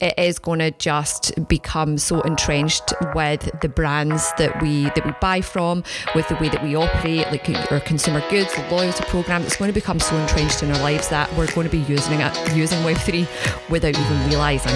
it is going to just become so entrenched with the brands that we that we buy from, with the way that we operate, like our consumer goods, the loyalty program. It's going to become so entrenched in our lives that we're going to be using it, using Web three without even realizing.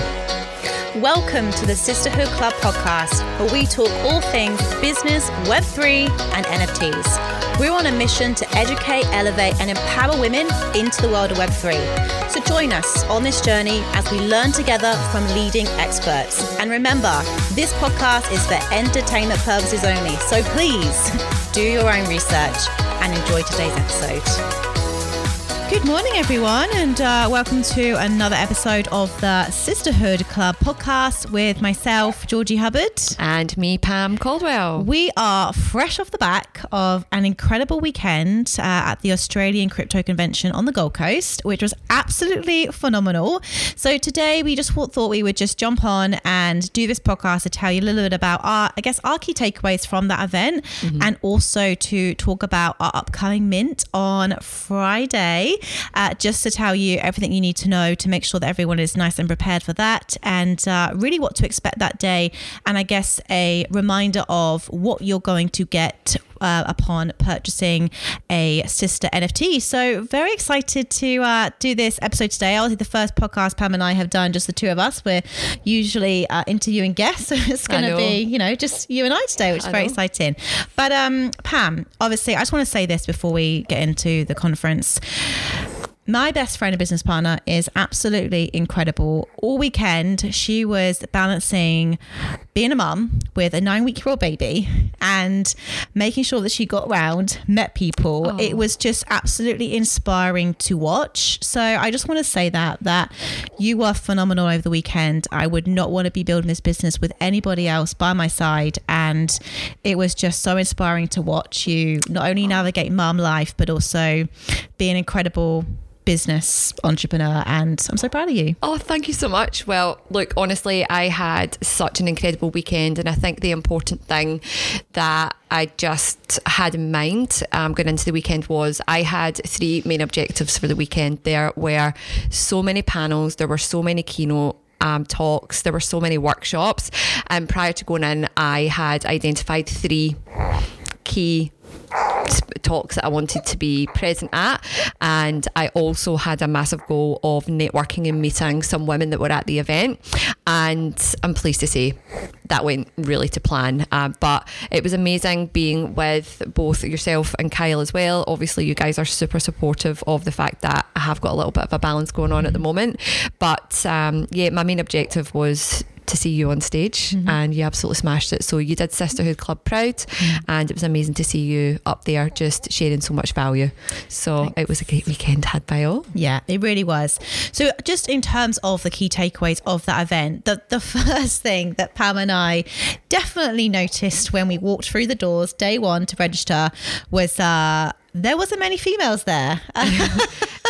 Welcome to the Sisterhood Club podcast, where we talk all things business, Web3, and NFTs. We're on a mission to educate, elevate, and empower women into the world of Web3. So join us on this journey as we learn together from leading experts. And remember, this podcast is for entertainment purposes only. So please do your own research and enjoy today's episode. Good morning, everyone, and uh, welcome to another episode of the Sisterhood Club podcast with myself, Georgie Hubbard, and me, Pam Caldwell. We are fresh off the back of an incredible weekend uh, at the Australian Crypto Convention on the Gold Coast, which was absolutely phenomenal. So today, we just thought we would just jump on and do this podcast to tell you a little bit about our, I guess, our key takeaways from that event, mm-hmm. and also to talk about our upcoming mint on Friday uh, just to tell you everything you need to know to make sure that everyone is nice and prepared for that and uh, really what to expect that day. And I guess a reminder of what you're going to get uh, upon purchasing a sister NFT. So very excited to uh, do this episode today. Obviously, the first podcast Pam and I have done, just the two of us. We're usually uh, interviewing guests, so it's going to be you know just you and I today, which is very exciting. But um, Pam, obviously, I just want to say this before we get into the conference. My best friend and business partner is absolutely incredible. All weekend, she was balancing being a mum with a nine week year old baby and making sure that she got around, met people. Oh. It was just absolutely inspiring to watch. So I just want to say that that you were phenomenal over the weekend. I would not want to be building this business with anybody else by my side. And it was just so inspiring to watch you not only navigate mum life, but also be an incredible business entrepreneur and I'm so proud of you. Oh, thank you so much. Well, look, honestly, I had such an incredible weekend and I think the important thing that I just had in mind um, going into the weekend was I had three main objectives for the weekend. There were so many panels, there were so many keynote um, talks. There were so many workshops. And prior to going in, I had identified three key talks that I wanted to be present at. And I also had a massive goal of networking and meeting some women that were at the event. And I'm pleased to say that went really to plan. Uh, but it was amazing being with both yourself and Kyle as well. Obviously, you guys are super supportive of the fact that I have got a little bit of a balance going on at the moment. But um, yeah, my main objective was to see you on stage mm-hmm. and you absolutely smashed it. So you did Sisterhood Club proud mm-hmm. and it was amazing to see you up there just sharing so much value. So Thanks. it was a great weekend had by all. Yeah, it really was. So just in terms of the key takeaways of that event, the, the first thing that Pam and I definitely noticed when we walked through the doors day one to register was uh, there wasn't many females there.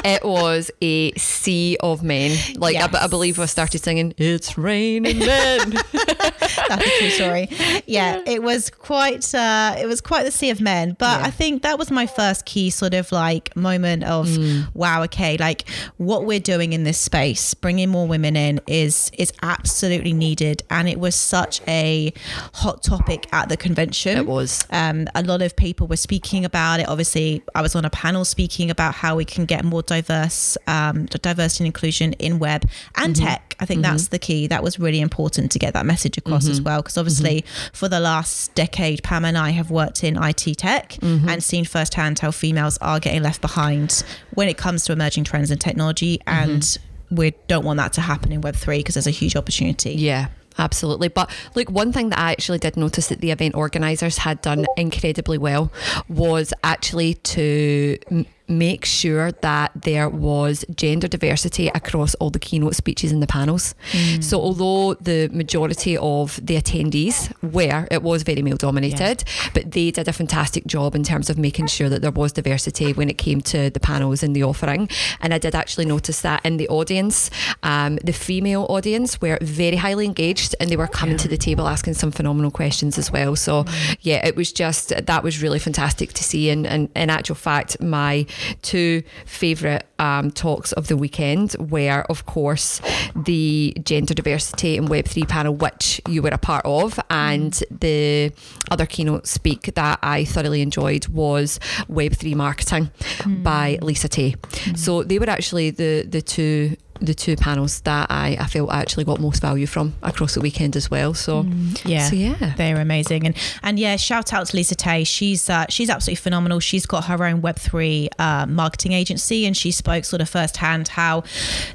it was a sea of men. Like yes. I, I, believe I started singing "It's Raining Men." That's a true story. Yeah, it was quite. Uh, it was quite the sea of men. But yeah. I think that was my first key sort of like moment of mm. wow. Okay, like what we're doing in this space, bringing more women in is is absolutely needed, and it was such a hot topic at the convention. It was. Um, a lot of people were speaking about it. Obviously I was on a panel speaking about how we can get more diverse, um, diversity and inclusion in web and mm-hmm. tech. I think mm-hmm. that's the key. That was really important to get that message across mm-hmm. as well. Because obviously, mm-hmm. for the last decade, Pam and I have worked in IT tech mm-hmm. and seen firsthand how females are getting left behind when it comes to emerging trends in technology. Mm-hmm. And we don't want that to happen in Web3 because there's a huge opportunity. Yeah, absolutely. But look, one thing that I actually did notice that the event organisers had done incredibly well was actually to make sure that there was gender diversity across all the keynote speeches and the panels. Mm. So, although the majority of the attendees were, it was very male dominated, yeah. but they did a fantastic job in terms of making sure that there was diversity when it came to the panels and the offering. And I did actually notice that in the audience, um, the female audience were very highly engaged and they were coming yeah. to the table asking some phenomenal questions as well. So, mm. yeah, it was just that was really fantastic to see. And, and in actual fact, my two favourite um, talks of the weekend were, of course, the gender diversity and Web3 panel, which you were a part of, and the other keynote speak that I thoroughly enjoyed was Web3 marketing mm. by Lisa Tay. Mm. So they were actually the the two the two panels that I, I felt I actually got most value from across the weekend as well. So mm, yeah, so yeah, they're amazing. And and yeah, shout out to Lisa Tay. She's uh, she's absolutely phenomenal. She's got her own Web three uh, marketing agency, and she spoke sort of firsthand how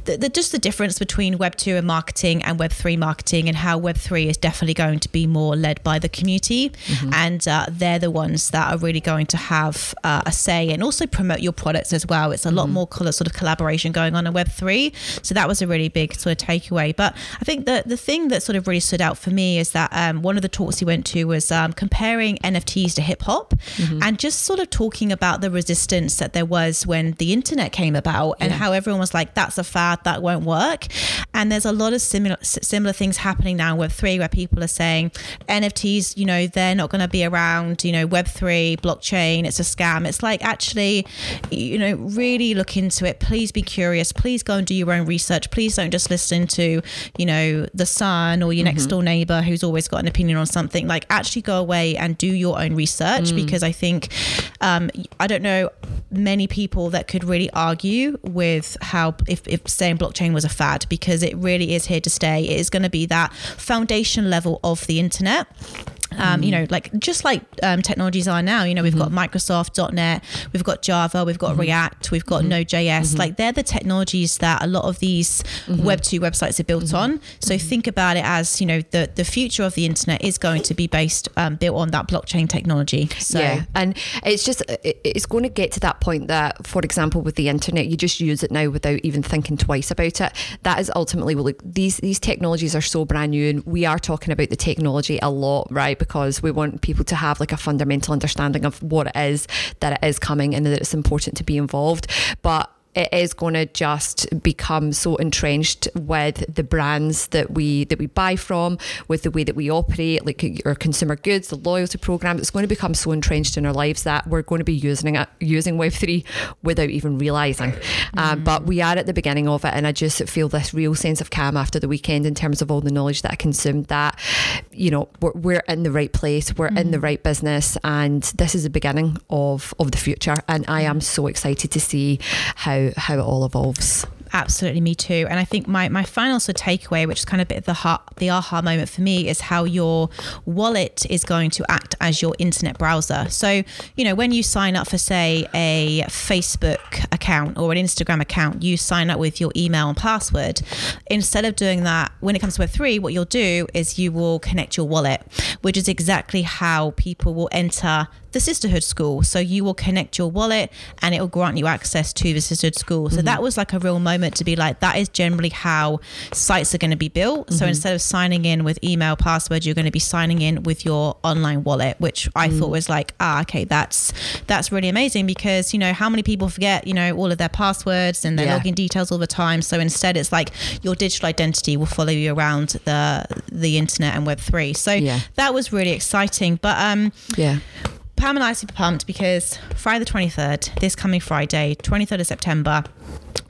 the, the, just the difference between Web two and marketing and Web three marketing, and how Web three is definitely going to be more led by the community, mm-hmm. and uh, they're the ones that are really going to have uh, a say and also promote your products as well. It's a lot mm-hmm. more sort of collaboration going on in Web three. So that was a really big sort of takeaway. But I think the the thing that sort of really stood out for me is that um, one of the talks he went to was um, comparing NFTs to hip hop mm-hmm. and just sort of talking about the resistance that there was when the internet came about and yeah. how everyone was like, "That's a fad, that won't work." And there's a lot of similar similar things happening now in Web three where people are saying NFTs, you know, they're not going to be around. You know, Web three, blockchain, it's a scam. It's like actually, you know, really look into it. Please be curious. Please go and do your own research. Please don't just listen to, you know, the sun or your mm-hmm. next door neighbor who's always got an opinion on something. Like actually go away and do your own research mm. because I think um, I don't know many people that could really argue with how if, if saying blockchain was a fad because it really is here to stay. It is going to be that foundation level of the internet. Um, you know, like just like um, technologies are now, you know, we've mm-hmm. got Microsoft, .NET, we've got Java, we've got mm-hmm. React, we've got mm-hmm. Node.js. Mm-hmm. Like they're the technologies that a lot of these mm-hmm. Web 2 websites are built mm-hmm. on. So think about it as, you know, the, the future of the internet is going to be based, um, built on that blockchain technology. So. Yeah. And it's just, it's going to get to that point that, for example, with the internet, you just use it now without even thinking twice about it. That is ultimately, well, like, these, these technologies are so brand new and we are talking about the technology a lot, right? Because we want people to have like a fundamental understanding of what it is that it is coming and that it's important to be involved. But it is going to just become so entrenched with the brands that we that we buy from, with the way that we operate, like our consumer goods, the loyalty program. It's going to become so entrenched in our lives that we're going to be using it, using Web three without even realizing. Mm. Um, but we are at the beginning of it, and I just feel this real sense of calm after the weekend in terms of all the knowledge that I consumed. That you know we're, we're in the right place, we're mm. in the mm. right business, and this is the beginning of of the future. And I am so excited to see how how it all evolves. Absolutely, me too. And I think my, my final sort of takeaway, which is kind of bit of the heart, the aha moment for me, is how your wallet is going to act as your internet browser. So, you know, when you sign up for, say, a Facebook account or an Instagram account, you sign up with your email and password. Instead of doing that, when it comes to Web3, what you'll do is you will connect your wallet, which is exactly how people will enter the sisterhood school. So you will connect your wallet and it will grant you access to the sisterhood school. So mm-hmm. that was like a real moment to be like, that is generally how sites are going to be built. Mm-hmm. So instead of signing in with email password, you're going to be signing in with your online wallet, which I mm. thought was like, ah, okay, that's that's really amazing because you know how many people forget you know all of their passwords and their yeah. login details all the time. So instead, it's like your digital identity will follow you around the the internet and Web three. So yeah. that was really exciting. But um, yeah Pam and I are super pumped because Friday the 23rd, this coming Friday, 23rd of September,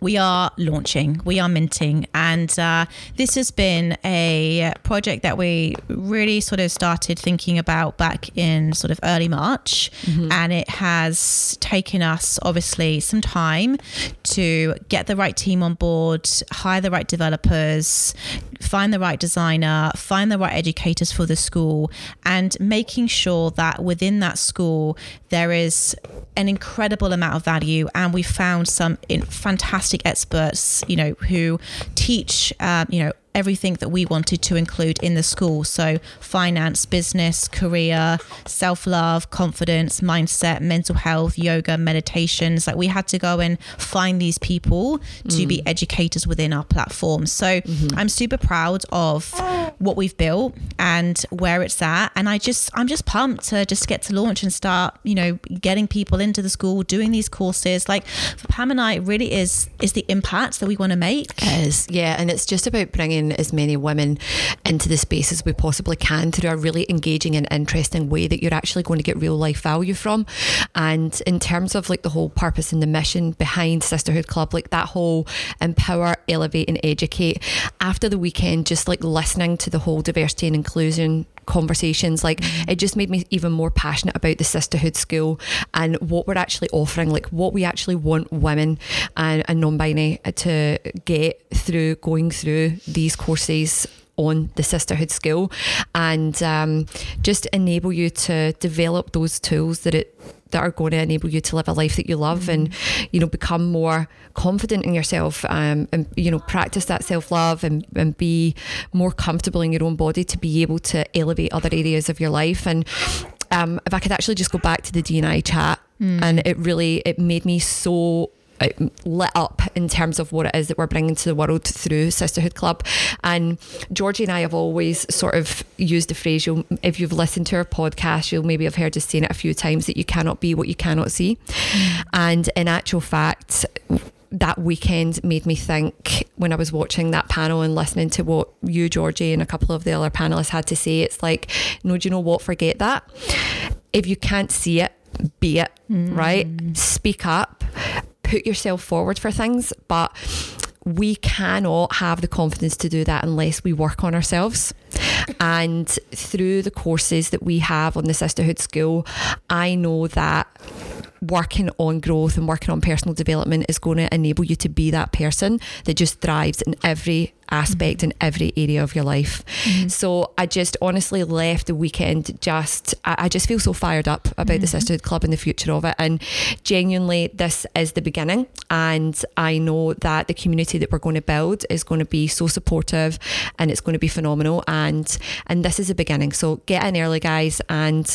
we are launching, we are minting, and uh, this has been a project that we really sort of started thinking about back in sort of early March, mm-hmm. and it has taken us obviously some time to get the right team on board, hire the right developers, find the right designer, find the right educators for the school, and making sure that within that school there is an incredible amount of value. And we found some fantastic experts, you know, who teach, um, you know, everything that we wanted to include in the school. So, finance, business, career, self love, confidence, mindset, mental health, yoga, meditations. Like, we had to go and find these people to mm. be educators within our platform. So, mm-hmm. I'm super proud of what we've built and where it's at. And I just, I'm just pumped to just get to launch and start, you know, getting people into the school, doing these courses. Like, for Pam and I, it really is, is the impact that we want to make. It is, yeah. And it's just about bringing bringing as many women into the space as we possibly can through a really engaging and interesting way that you're actually going to get real life value from. And in terms of like the whole purpose and the mission behind Sisterhood Club, like that whole empower, elevate, and educate. After the weekend, just like listening to the whole diversity and inclusion conversations like mm-hmm. it just made me even more passionate about the sisterhood school and what we're actually offering like what we actually want women and, and non-binary to get through going through these courses on the sisterhood school and um, just enable you to develop those tools that it that are going to enable you to live a life that you love mm-hmm. and you know become more confident in yourself um, and you know practice that self-love and, and be more comfortable in your own body to be able to elevate other areas of your life and um, if I could actually just go back to the D&I chat mm. and it really it made me so lit up in terms of what it is that we're bringing to the world through Sisterhood Club. And Georgie and I have always sort of used the phrase, you'll, if you've listened to our podcast, you'll maybe have heard us saying it a few times that you cannot be what you cannot see. Mm. And in actual fact, that weekend made me think when I was watching that panel and listening to what you, Georgie, and a couple of the other panelists had to say. It's like, no, do you know what? Forget that. If you can't see it, be it, mm. right? Speak up, put yourself forward for things, but we cannot have the confidence to do that unless we work on ourselves. And through the courses that we have on the Sisterhood School, I know that working on growth and working on personal development is going to enable you to be that person that just thrives in every aspect mm-hmm. in every area of your life. Mm-hmm. So I just honestly left the weekend just, I, I just feel so fired up about mm-hmm. the Sisterhood Club and the future of it. And genuinely, this is the beginning. And I know that the community that we're going to build is going to be so supportive and it's going to be phenomenal. And and this is a beginning. So get in early, guys. And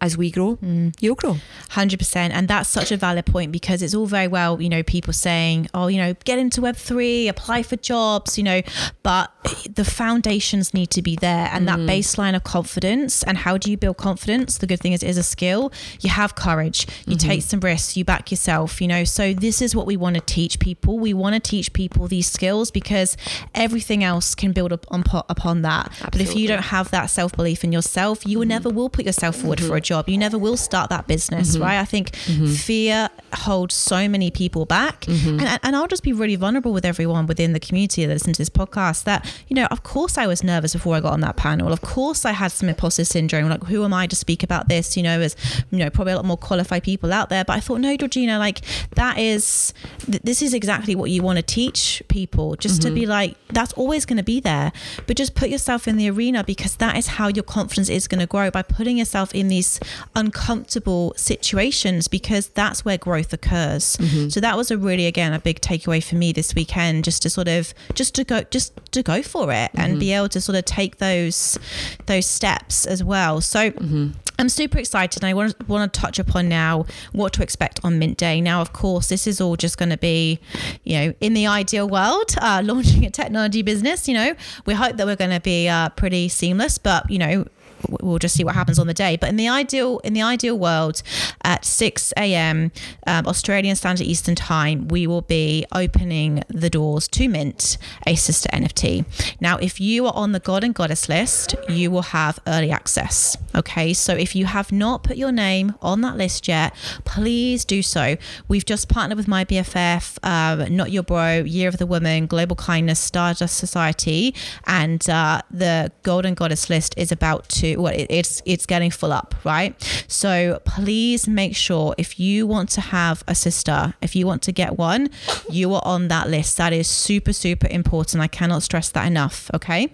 as we grow, mm. you'll grow. 100%. And that's such a valid point because it's all very well, you know, people saying, oh, you know, get into Web3, apply for jobs, you know, but the foundations need to be there and mm. that baseline of confidence. And how do you build confidence? The good thing is, it is a skill. You have courage, you mm-hmm. take some risks, you back yourself, you know. So, this is what we want to teach people. We want to teach people these skills because everything else can build up on, upon that. Absolutely. But if you don't have that self belief in yourself, you mm-hmm. never will put yourself forward mm-hmm. for a job. You never will start that business, mm-hmm. right? I think mm-hmm. fear holds so many people back. Mm-hmm. And, and I'll just be really vulnerable with everyone within the community that listens to this podcast that, you know, of course I was nervous before I got on that panel. Of course I had some imposter syndrome. Like, who am I to speak about this? You know, as, you know, probably a lot more qualified people out there. But I thought, no, Georgina, like, that is, th- this is exactly what you want to teach people, just mm-hmm. to be like, that's always going to be there. But just put yourself in the arena because that is how your confidence is going to grow by putting yourself in these uncomfortable situations because that's where growth occurs. Mm-hmm. So that was a really, again, a big takeaway for me this weekend, just to sort of, just to go, just to go for it mm-hmm. and be able to sort of take those those steps as well. So mm-hmm. I'm super excited. And I want to, want to touch upon now what to expect on Mint Day. Now, of course, this is all just going to be, you know, in the ideal world, uh, launching a technology business. You know, we hope that we're going to be uh, pretty seamless, but you know, we'll just see what happens on the day. But in the ideal in the ideal world, at 6 a.m. Um, Australian Standard Eastern Time, we will be opening the doors to Mint, a sister NFT. Now, if you are on the Golden Goddess list, you will have early access. Okay, so if you have not put your name on that list yet, please do so. We've just partnered with my BFF, uh, Not Your Bro, Year of the Woman, Global Kindness, Stardust Society, and uh, the Golden Goddess list is about to well it's it's getting full up right? So please make sure if you want to have a sister if you want to get one you are on that list. That is super super important. I cannot stress that enough okay?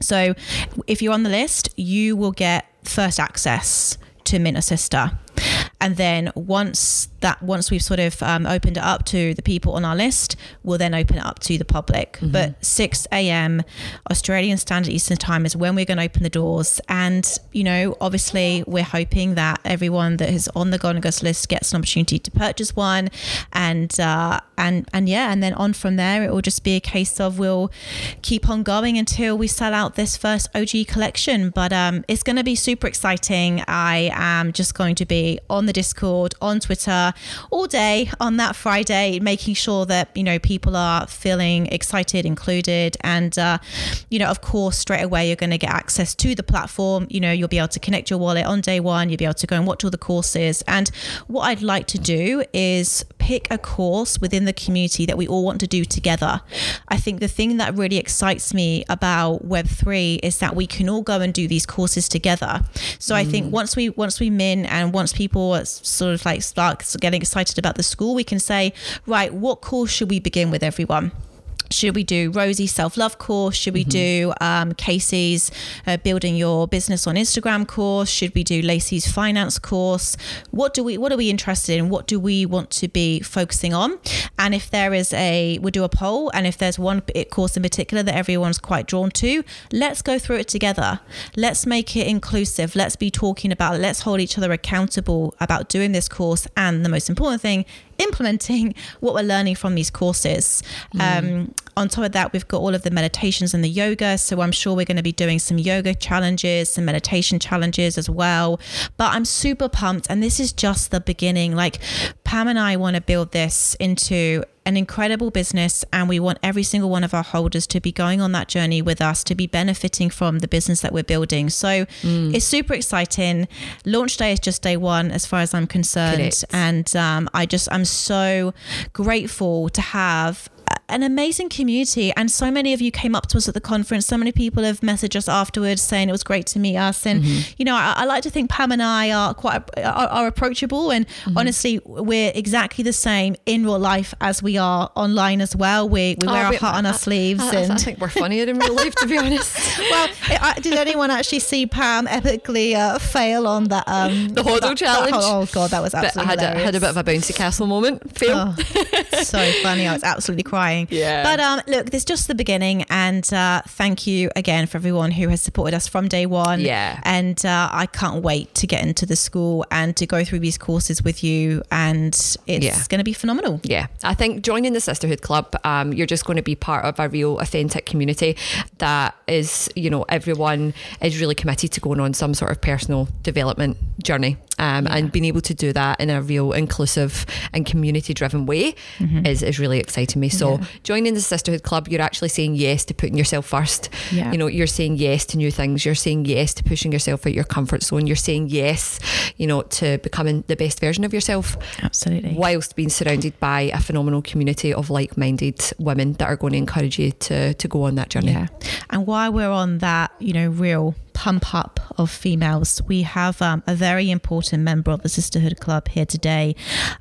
So if you're on the list you will get first access to mint a sister. And then once that once we've sort of um, opened it up to the people on our list, we'll then open it up to the public. Mm-hmm. But 6 a.m. Australian Standard Eastern Time is when we're going to open the doors. And, you know, obviously we're hoping that everyone that is on the Golden Goddess list gets an opportunity to purchase one. And, uh, and, and yeah, and then on from there, it will just be a case of we'll keep on going until we sell out this first OG collection. But um, it's going to be super exciting. I am just going to be on the Discord, on Twitter, all day on that Friday, making sure that you know people are feeling excited, included, and uh, you know, of course, straight away you're going to get access to the platform. You know, you'll be able to connect your wallet on day one. You'll be able to go and watch all the courses. And what I'd like to do is pick a course within the community that we all want to do together. I think the thing that really excites me about Web3 is that we can all go and do these courses together. So mm. I think once we once we min and once people sort of like start getting excited about the school, we can say, right, what course should we begin with everyone? Should we do Rosie's self love course? Should we mm-hmm. do um, Casey's uh, building your business on Instagram course? Should we do Lacey's finance course? What do we What are we interested in? What do we want to be focusing on? And if there is a, we'll do a poll. And if there's one course in particular that everyone's quite drawn to, let's go through it together. Let's make it inclusive. Let's be talking about it. Let's hold each other accountable about doing this course. And the most important thing implementing what we're learning from these courses. Mm. Um, on top of that, we've got all of the meditations and the yoga. So I'm sure we're going to be doing some yoga challenges, some meditation challenges as well. But I'm super pumped. And this is just the beginning. Like Pam and I want to build this into an incredible business and we want every single one of our holders to be going on that journey with us to be benefiting from the business that we're building so mm. it's super exciting launch day is just day one as far as i'm concerned and um, i just i'm so grateful to have an amazing community and so many of you came up to us at the conference. So many people have messaged us afterwards saying it was great to meet us. And mm-hmm. you know I, I, like to think pam and i are quite are, are approachable and mm-hmm. honestly we're exactly the same in real life as we are online as well. We, we wear oh, our heart on our sleeves I, and I think we're funnier in real life to be honest. Well did anyone actually see pam epically uh, fail on that um the hodl challenge? That, oh god that was absolutely I had, a, had a bit of a bouncy castle moment fail oh, so funny. I was absolutely crying yeah. But um, look, this is just the beginning, and uh, thank you again for everyone who has supported us from day one. Yeah. And uh, I can't wait to get into the school and to go through these courses with you, and it's yeah. going to be phenomenal. Yeah, I think joining the Sisterhood Club, um, you're just going to be part of a real, authentic community that is, you know, everyone is really committed to going on some sort of personal development journey um, yeah. and being able to do that in a real inclusive and community driven way mm-hmm. is, is really exciting me. So yeah. Joining the sisterhood club, you're actually saying yes to putting yourself first. Yeah. You know, you're saying yes to new things. You're saying yes to pushing yourself out your comfort zone. You're saying yes, you know, to becoming the best version of yourself. Absolutely. Whilst being surrounded by a phenomenal community of like minded women that are going to encourage you to to go on that journey. Yeah. And while we're on that, you know, real pump up of females. We have um, a very important member of the Sisterhood Club here today,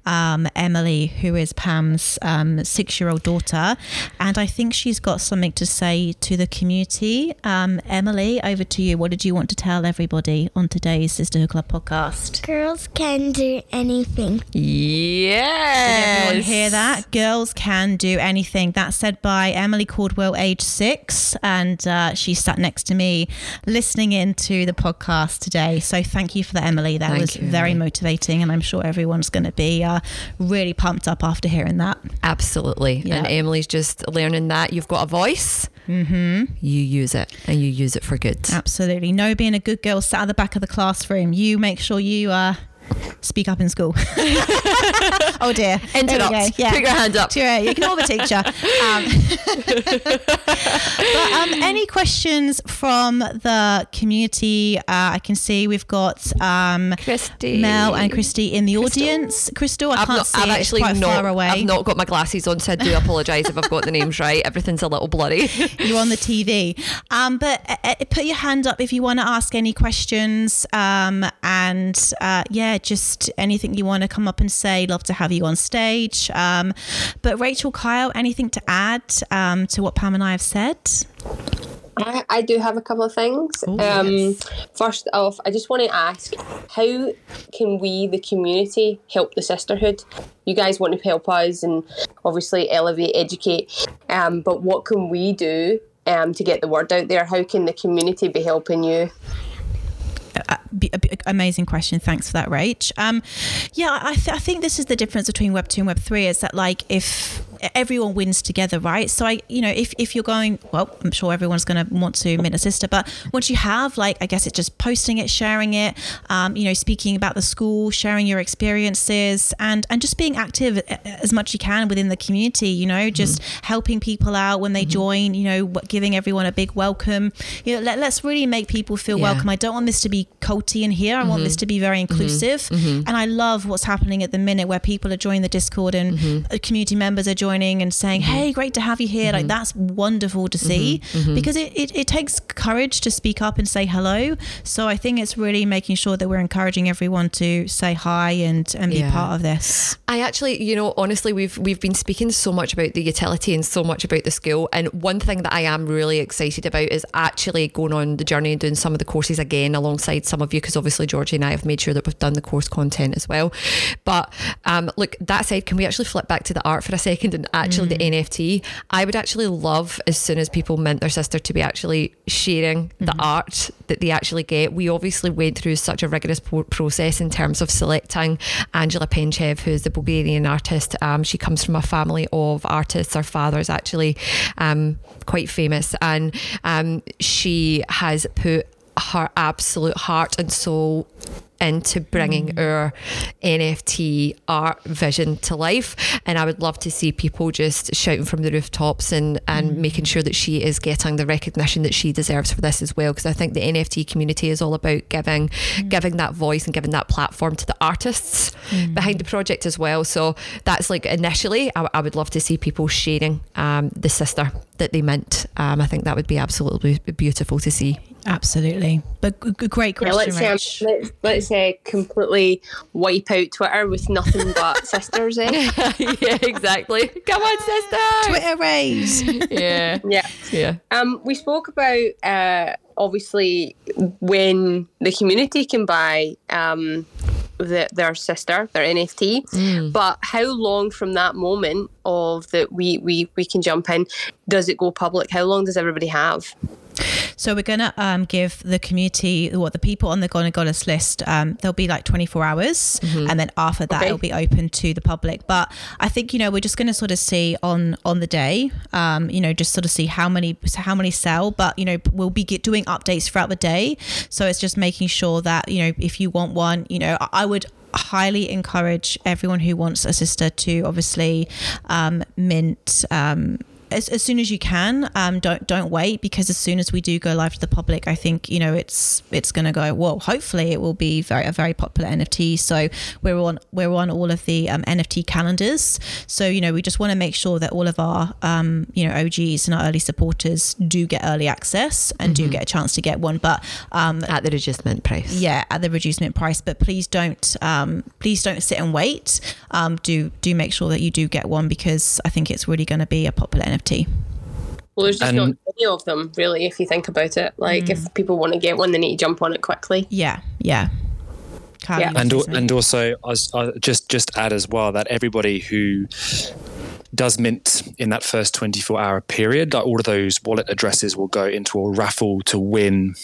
um, Emily, who is Pam's um, six year old daughter. And I think she's got something to say to the community. Um, Emily, over to you. What did you want to tell everybody on today's Sisterhood Club podcast? Girls can do anything. Yes. Did everyone hear that? Girls can do anything. That's said by Emily Caldwell, age six. And uh, she sat next to me listening listening into the podcast today. So thank you for that, Emily. That thank was you, very Emily. motivating, and I'm sure everyone's going to be uh, really pumped up after hearing that. Absolutely. And Emily's just learning that you've got a voice. Mm-hmm. You use it and you use it for good. Absolutely. No being a good girl sat at the back of the classroom. You make sure you uh, speak up in school. oh dear. Interrupt. Yeah. Put your hand up. Sure, ignore the teacher. Um, but um, any questions from the community? Uh, I can see we've got um, Christy. Mel and Christy in the Crystal. audience. Crystal, I I've can't not, see I've it. actually it's not, far away. I've not got my glasses on, so I do apologise if I've got the names right. Everything's a little blurry. You're on the TV. Um, but uh, uh, put your hand up if you want to ask any questions. Um, and uh, yeah, just anything you want to come up and say. Love to have you on stage. Um, but Rachel, Kyle, anything to add um, to what Pam and I have said? I, I do have a couple of things. Oh, um, yes. First off, I just want to ask how can we, the community, help the sisterhood? You guys want to help us and obviously elevate, educate, um, but what can we do um, to get the word out there? How can the community be helping you? Amazing question. Thanks for that, Rach. Um, yeah, I, th- I think this is the difference between Web two and Web three is that like if everyone wins together, right? So I, you know, if, if you're going, well, I'm sure everyone's going to want to mint a sister, but once you have, like, I guess it's just posting it, sharing it, um, you know, speaking about the school, sharing your experiences, and and just being active as much as you can within the community. You know, just mm-hmm. helping people out when they mm-hmm. join. You know, giving everyone a big welcome. You know, let, us really make people feel yeah. welcome. I don't want this to be culty in here. I want this mm-hmm. to be very mm-hmm. inclusive, mm-hmm. and I love what's happening at the minute where people are joining the Discord and community members are joining and saying, mm-hmm. "Hey, great to have you here." Like mm-hmm. that's wonderful to see mm-hmm. because it, it, it takes courage to speak up and say hello. So I think it's really making sure that we're encouraging everyone to say hi and and be yeah. part of this. I actually, you know, honestly, we've we've been speaking so much about the utility and so much about the school, and one thing that I am really excited about is actually going on the journey and doing some of the courses again alongside some of you, because obviously Georgie and I have made sure that we've done the course content as well. But um, look, that said, can we actually flip back to the art for a second and actually mm. the NFT? I would actually love as soon as people mint their sister to be actually sharing mm-hmm. the art that they actually get. We obviously went through such a rigorous process in terms of selecting Angela Penchev, who's the Bulgarian artist. Um, she comes from a family of artists. Her father is actually um, quite famous, and um, she has put her absolute heart and soul into bringing mm. our NFT art vision to life. And I would love to see people just shouting from the rooftops and, and mm. making sure that she is getting the recognition that she deserves for this as well. Because I think the NFT community is all about giving mm. giving that voice and giving that platform to the artists mm. behind the project as well. So that's like initially, I, I would love to see people sharing um, the sister that they meant. Um, I think that would be absolutely beautiful to see. Absolutely, but g- great question. Yeah, let's, say, let's, let's uh, completely wipe out Twitter with nothing but sisters in. yeah, exactly. Come on, sister. Twitter raise. yeah, yeah, yeah. Um, we spoke about uh, obviously when the community can buy um the, their sister, their NFT. Mm. But how long from that moment of that we, we we can jump in does it go public? How long does everybody have? So we're going to um, give the community, what the people on the Golden Goddess list, um, there'll be like 24 hours, mm-hmm. and then after that, okay. it'll be open to the public. But I think you know we're just going to sort of see on on the day, um, you know, just sort of see how many how many sell. But you know, we'll be get, doing updates throughout the day, so it's just making sure that you know if you want one, you know, I would highly encourage everyone who wants a sister to obviously um, mint um, as, as soon as you can. Um, don't don't wait because as soon as we do go live to the public, I think you know it's it's going to go well. Hopefully, it will be very a very popular NFT. So we're on we're on all of the um, NFT calendars. So you know we just want to make sure that all of our um, you know OGs and our early supporters do get early access and mm-hmm. do get a chance to get one. But um, at the reduced mint price, yeah, at the reduced mint price. But please don't um, please don't sit and wait. Um, do do make sure that you do get one because I think it's really going to be a popular NFT NFT. Well, there's just and, not many of them, really, if you think about it. Like, mm. if people want to get one, they need to jump on it quickly. Yeah, yeah. yeah. And and also, I was, I just just add as well that everybody who does mint in that first 24 hour period, like all of those wallet addresses will go into a raffle to win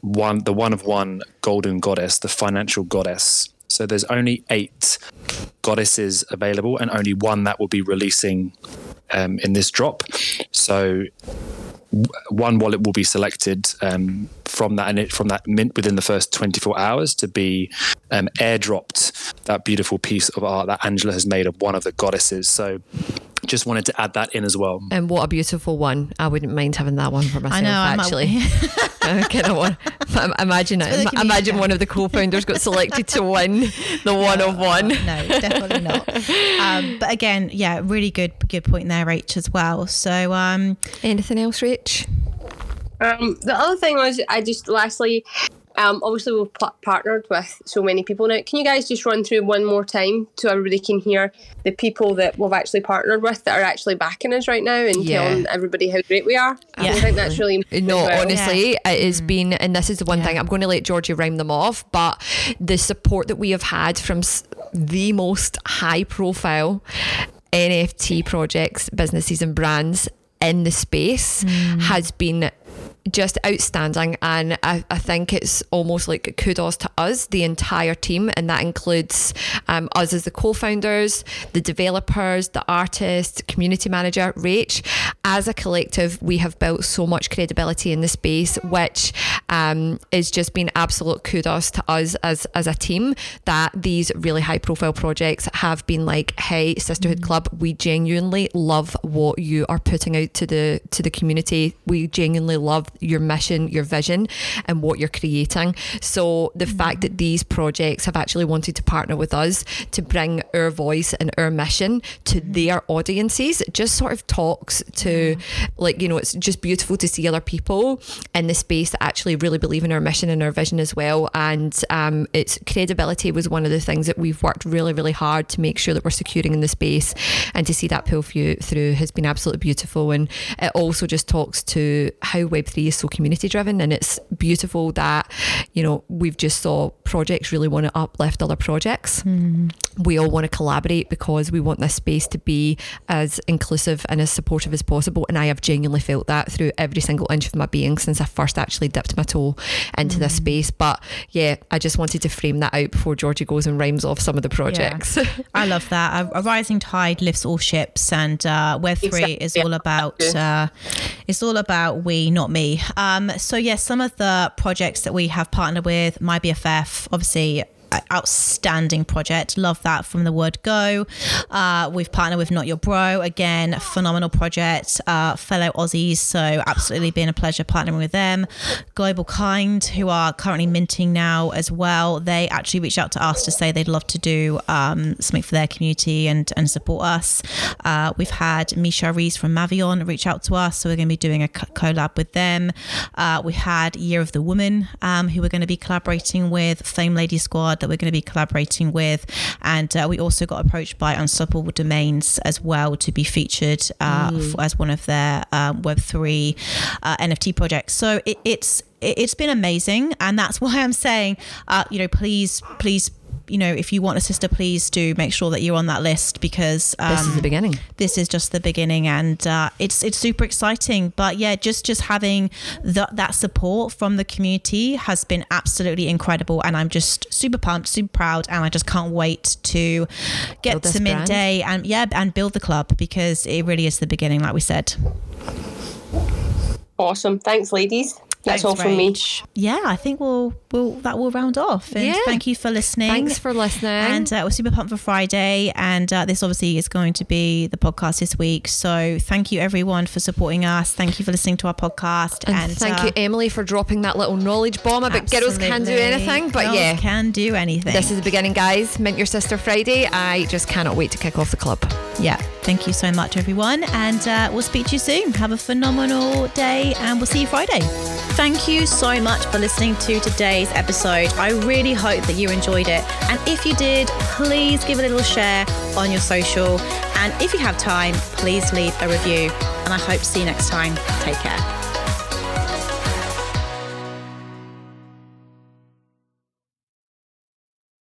one the one of one golden goddess, the financial goddess. So there's only eight goddesses available, and only one that will be releasing um, in this drop. So one wallet will be selected um, from that and it, from that mint within the first 24 hours to be um, airdropped that beautiful piece of art that Angela has made of one of the goddesses. So just wanted to add that in as well. And what a beautiful one! I wouldn't mind having that one for myself. I know, actually. I kind of want. Imagine it. Imagine one of the co-founders got selected to win the one of one. No, definitely not. Um, but again, yeah, really good, good point there, Rach, as well. So, um, anything else, Rach? Um, the other thing was, I just lastly, um, obviously, we've p- partnered with so many people now. Can you guys just run through one more time so everybody can hear the people that we've actually partnered with that are actually backing us right now and yeah. telling everybody how great we are? Yeah. I think that's really No, well. honestly, yeah. it has mm. been, and this is the one yeah. thing I'm going to let Georgie rhyme them off, but the support that we have had from the most high profile NFT projects, businesses, and brands in the space mm. has been just outstanding. And I, I, think it's almost like kudos to us, the entire team. And that includes um, us as the co founders, the developers, the artists, community manager, Rach. As a collective, we have built so much credibility in the space, which um, is just been absolute kudos to us as, as a team that these really high profile projects have been like, hey, Sisterhood Club, we genuinely love what you are putting out to the to the community. We genuinely love your mission, your vision, and what you're creating. So the mm-hmm. fact that these projects have actually wanted to partner with us to bring our voice and our mission to mm-hmm. their audiences just sort of talks to like you know it's just beautiful to see other people in the space that actually really believe in our mission and our vision as well. And um, its credibility was one of the things that we've worked really really hard to make sure that we're securing in the space, and to see that pull through has been absolutely beautiful. And it also just talks to how Web3 is so community driven. And it's beautiful that, you know, we've just saw projects really want to uplift other projects. Mm. We all want to collaborate because we want this space to be as inclusive and as supportive as possible. And I have genuinely felt that through every single inch of my being since I first actually dipped my toe into mm. this space. But yeah, I just wanted to frame that out before Georgie goes and rhymes off some of the projects. Yeah. I love that. A, a, rising tide lifts all ships, and uh, Web3 exactly. is all about uh, it's all about we, not me. Um, so yes, yeah, some of the projects that we have partnered with, my BFF, obviously outstanding project. Love that from the word go. Uh, we've partnered with Not Your Bro. Again, phenomenal project. Uh, fellow Aussies. So, absolutely been a pleasure partnering with them. Global Kind, who are currently minting now as well. They actually reached out to us to say they'd love to do um, something for their community and, and support us. Uh, we've had Misha Rees from Mavion reach out to us. So, we're going to be doing a collab with them. Uh, we had Year of the Woman, um, who we're going to be collaborating with, Fame Lady Squad that we're going to be collaborating with. And uh, we also got approached by Unstoppable Domains as well to be featured uh, mm. as one of their um, Web3 uh, NFT projects. So it, it's it's been amazing and that's why i'm saying uh, you know please please you know, if you want a sister, please do make sure that you're on that list because um, this is the beginning. This is just the beginning, and uh, it's it's super exciting. But yeah, just just having the, that support from the community has been absolutely incredible, and I'm just super pumped, super proud, and I just can't wait to get to midday brand. and yeah, and build the club because it really is the beginning, like we said. Awesome. Thanks, ladies. That's all from me. Yeah, I think we'll, we'll that will round off. And yeah. thank you for listening. Thanks for listening. And uh, we're super pumped for Friday. And uh, this obviously is going to be the podcast this week. So thank you everyone for supporting us. Thank you for listening to our podcast. And, and thank uh, you, Emily, for dropping that little knowledge bomb about girls can do anything. But girls yeah, can do anything. This is the beginning, guys. Mint your sister Friday. I just cannot wait to kick off the club. Yeah. Thank you so much, everyone. And uh, we'll speak to you soon. Have a phenomenal day and we'll see you Friday. Thank you so much for listening to today's episode. I really hope that you enjoyed it. And if you did, please give a little share on your social. And if you have time, please leave a review. And I hope to see you next time. Take care.